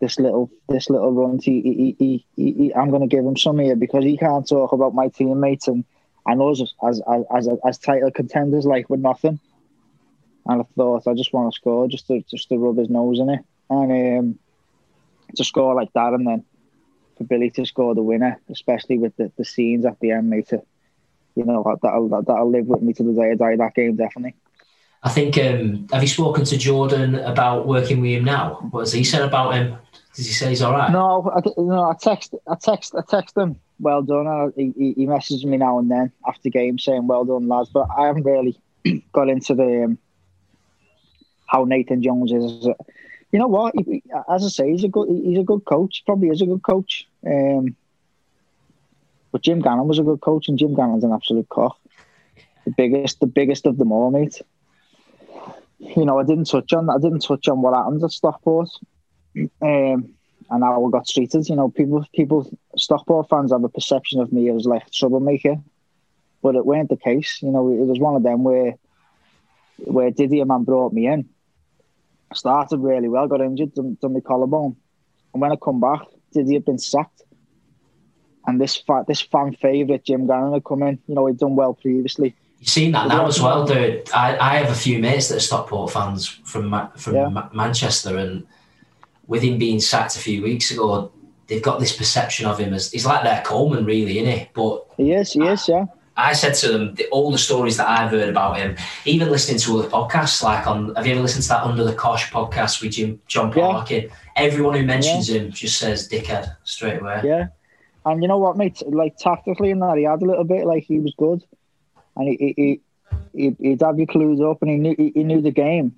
this little this little run, he, he, he, he, I'm going to give him some here because he can't talk about my teammates and and us as as as, as title contenders like with nothing. And I thought I just want to score just to just to rub his nose in it and um, to score like that, and then for Billy to score the winner, especially with the, the scenes at the end, mate. To, you know that'll that'll live with me to the day I die. That game definitely. I think. Um, have you spoken to Jordan about working with him now? What has he said about him? Does he say he's all right? No, I, no, I text, I text, I text him. Well done. He, he messages me now and then after game saying well done, lads. But I haven't really got into the um, how Nathan Jones is. You know what? He, as I say, he's a good he's a good coach. Probably is a good coach. Um, but Jim Gannon was a good coach, and Jim Gannon's an absolute cock. The biggest, the biggest of them all, mate. You know, I didn't touch on I didn't touch on what happened at Stockport, um, and how I got treated. You know, people, people, Stockport fans have a perception of me as like a troublemaker, but it weren't the case. You know, it was one of them where, where Didi Hamann brought me in. Started really well, got injured, done, done my collarbone, and when I come back, Didier had been sacked. And this fa- this fan favourite Jim Gannon had come in. You know, he'd done well previously. You've seen that now as well, dude. I, I have a few mates that are Stockport fans from Ma- from Yeah. Ma- Manchester, and with him being sacked a few weeks ago, they've got this perception of him as he's like their Coleman, really, isn't he? But yes, yes, yeah. I said to them the, all the stories that I've heard about him, even listening to other podcasts, like on have you ever listened to that Under the Cosh podcast with Jim Jon Yeah. Parkin? Everyone who mentions him just says dickhead straight away. Yeah. And you know what, mate? Like tactically in that, he had a little bit. Like he was good, and he he he he'd have you clues up, and he knew he, he knew the game.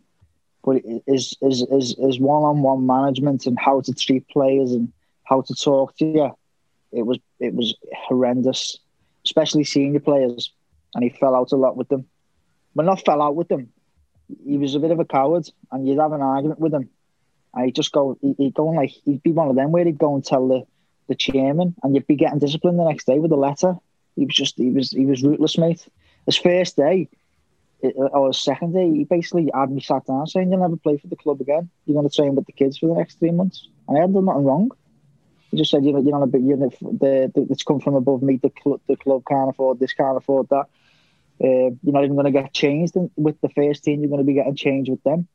But his his his his one on one management and how to treat players and how to talk to you, it was it was horrendous, especially senior players. And he fell out a lot with them, but not fell out with them. He was a bit of a coward, and you'd have an argument with him, and he'd just go, he- he'd go and like he'd be one of them where he'd go and tell the the chairman, and you'd be getting disciplined the next day with a letter. He was just, he was, he was rootless, mate. His first day, it- or second day, he basically had me sat down saying, "You'll never play for the club again. You're going to train with the kids for the next three months." And I hadn't done nothing wrong. He just said, "You're, you're not a the, the it's come from above me. The club, the club can't afford this, can't afford that. Uh, you're not even going to get changed with the first team. You're going to be getting changed with them."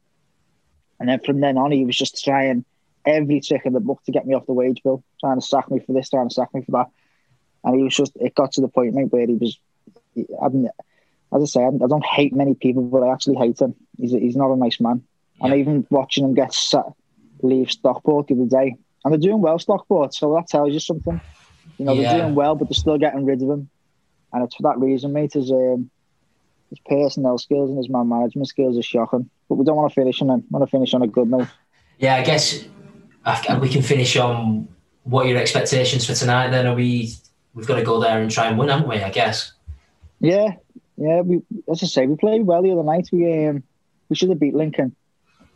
And then from then on, he was just trying every trick in the book to get me off the wage bill, trying to sack me for this, trying to sack me for that. And he was just, it got to the point, mate, where he was, I as I say, I don't hate many people, but I actually hate him. He's, he's not a nice man. And even watching him get sat, leave Stockport the other day, and they're doing well, Stockport, so that tells you something. You know, Yeah. they're doing well, but they're still getting rid of him. And it's for that reason, mate, is um, his personnel skills and his man management skills are shocking. But we don't want to finish on them. We want to finish on a good note. Yeah, I guess we can finish on what are your expectations for tonight. Then are we? We've got to go there and try and win, haven't we? I guess. Yeah, yeah. We, as I say, we played well the other night. We um, we should have beat Lincoln,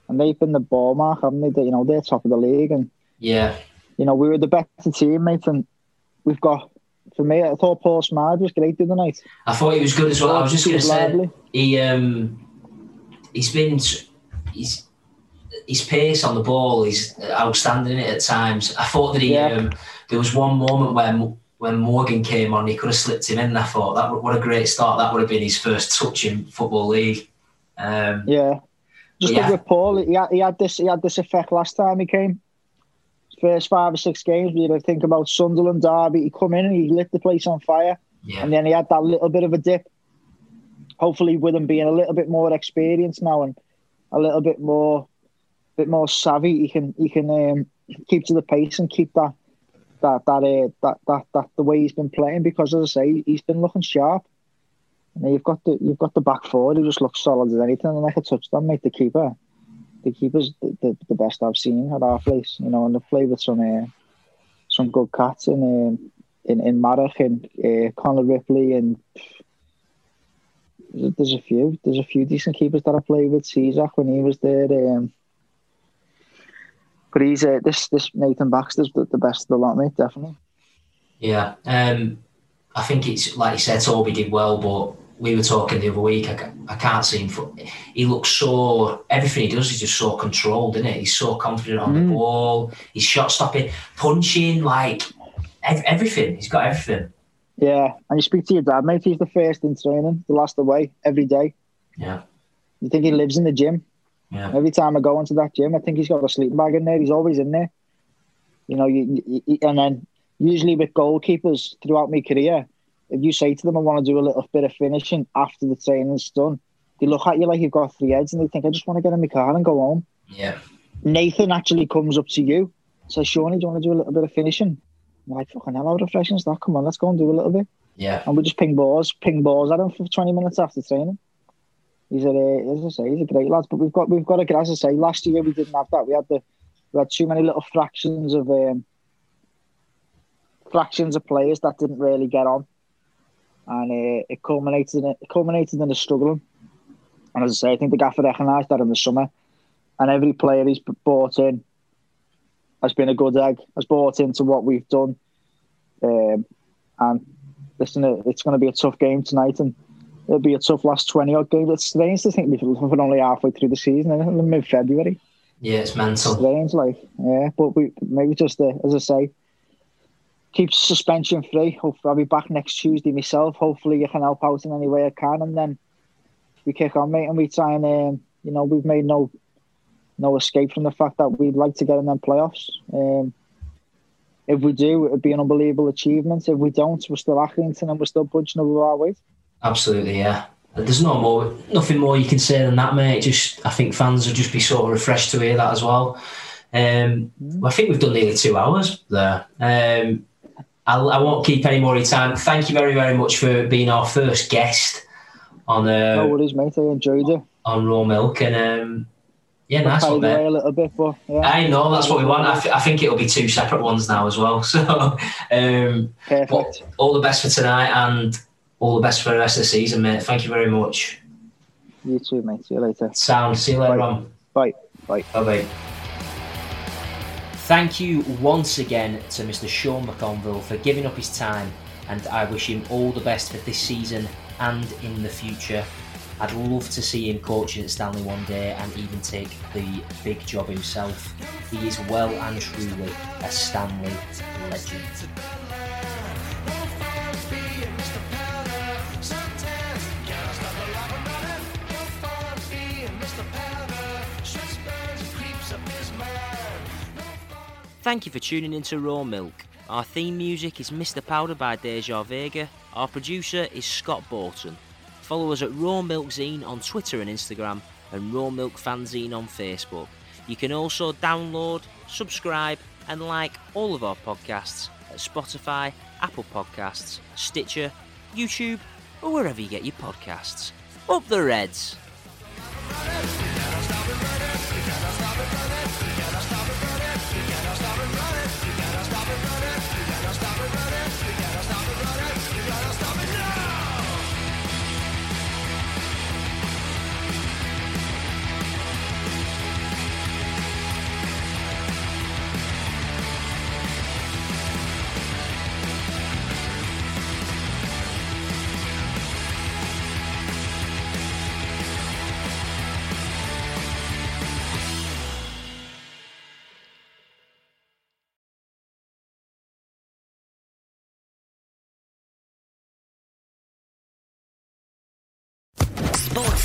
and they've been the ball mark, haven't they? You know, they're top of the league, and yeah, you know, we were the better team, mate, and we've got. For me, I thought Paul Smyth was great the other night. I thought he was good as well. I was just going to say he um, he's been he's his pace on the ball is outstanding at times. I thought that he yeah. um, there was one moment when when Morgan came on, he could have slipped him in. I thought that what a great start that would have been his first touch in football league. Um, yeah, just yeah. with Paul, he had, he had this he had this effect last time he came. First five or six games, we think about Sunderland, Derby. He come in and he lit the place on fire, yeah. and then he had that little bit of a dip. Hopefully, with him being a little bit more experienced now and a little bit more, bit more savvy, he can he can um, keep to the pace and keep that that that, uh, that that that the way he's been playing. Because as I say, he's been looking sharp. And you've got the you've got the back four who just looks solid as anything, and like a touchdown, mate. The keeper, the keeper's the, the, the best I've seen at our place, you know, and they've played with some uh, some good cats in um, in in Marek and uh, Connor Ripley and there's a few there's a few decent keepers that I played with. Caesar when he was there. Um, but he's uh, this this Nathan Baxter's the, the best of the lot, mate. Definitely. Yeah, um, I think it's like you said. Toby did well, but we were talking the other week. I, I can't see him. For, He looks so. Everything he does is just so controlled, isn't it? He's so confident on mm. the ball. He's shot stopping, punching, like ev- everything. He's got everything. Yeah, and you speak to your dad, mate. He's the first in training, the last away every day. Yeah. You think he lives in the gym? Yeah. Every time I go into that gym, I think he's got a sleeping bag in there. He's always in there. You know, you, you, and then usually with goalkeepers throughout my career, if you say to them, I want to do a little bit of finishing after the training's done, they look at you like you've got three heads and they think, I just want to get in my car and go home. Yeah. Nathan actually comes up to you, says, Shawnee, do you want to do a little bit of finishing? I'm like, fucking hell, how refreshing is that? Come on, let's go and do a little bit. Yeah. And we just ping balls, ping balls at him for 20 minutes after training. He's a, as I say, he's a great lad. But we've got, we've got to, as I say, last year we didn't have that. We had the, we had too many little fractions of, um, fractions of players that didn't really get on and uh, it culminated in it culminated in a struggling. And as I say, I think the gaffer recognised that in the summer, and every player he's brought in has been a good egg, has bought into what we've done. Um, and listen, it's going to be a tough game tonight, and it'll be a tough last twenty odd games. It's strange to think we're only halfway through the season, in mid February. Yeah, it's mental. Strange, like yeah, but we maybe just uh, as I say, keep suspension free. Hopefully, I'll be back next Tuesday myself. Hopefully, you can help out in any way I can, and then we kick on, mate, and we try and um, you know we've made no no escape from the fact that we'd like to get in them playoffs. Um, if we do, it would be an unbelievable achievement. If we don't, we're still Accrington and we're still punching above our weight. Absolutely, yeah. There's no more, nothing more you can say than that, mate. Just, I think fans would just be sort of refreshed to hear that as well. Um, mm. I think we've done nearly two hours there. Um, I'll, I will not keep any more of your time. Thank you very, very much for being our first guest on. Uh, no worries, mate. I enjoyed it on Raw Milk, and um, yeah, nice one, mate. A little bit, but yeah. I know that's what we want. I, th- I think it'll be two separate ones now as well. So, um, perfect. All the best for tonight, and all the best for the rest of the season, mate. Thank you very much. You too, mate. See you later. Sound. See you later Bye. on. Bye. Bye. Bye. Bye. Thank you once again to Mr. Sean McConville for giving up his time, and I wish him all the best for this season and in the future. I'd love to see him coaching at Stanley one day and even take the big job himself. He is well and truly a Stanley legend. Thank you for tuning into Raw Milk. Our theme music is Mr. Powder by Deja Vega. Our producer is Scott Borton. Follow us at Raw Milk Zine on Twitter and Instagram and Raw Milk Fanzine on Facebook. You can also download, subscribe, and like all of our podcasts at Spotify, Apple Podcasts, Stitcher, YouTube, or wherever you get your podcasts. Up the Reds.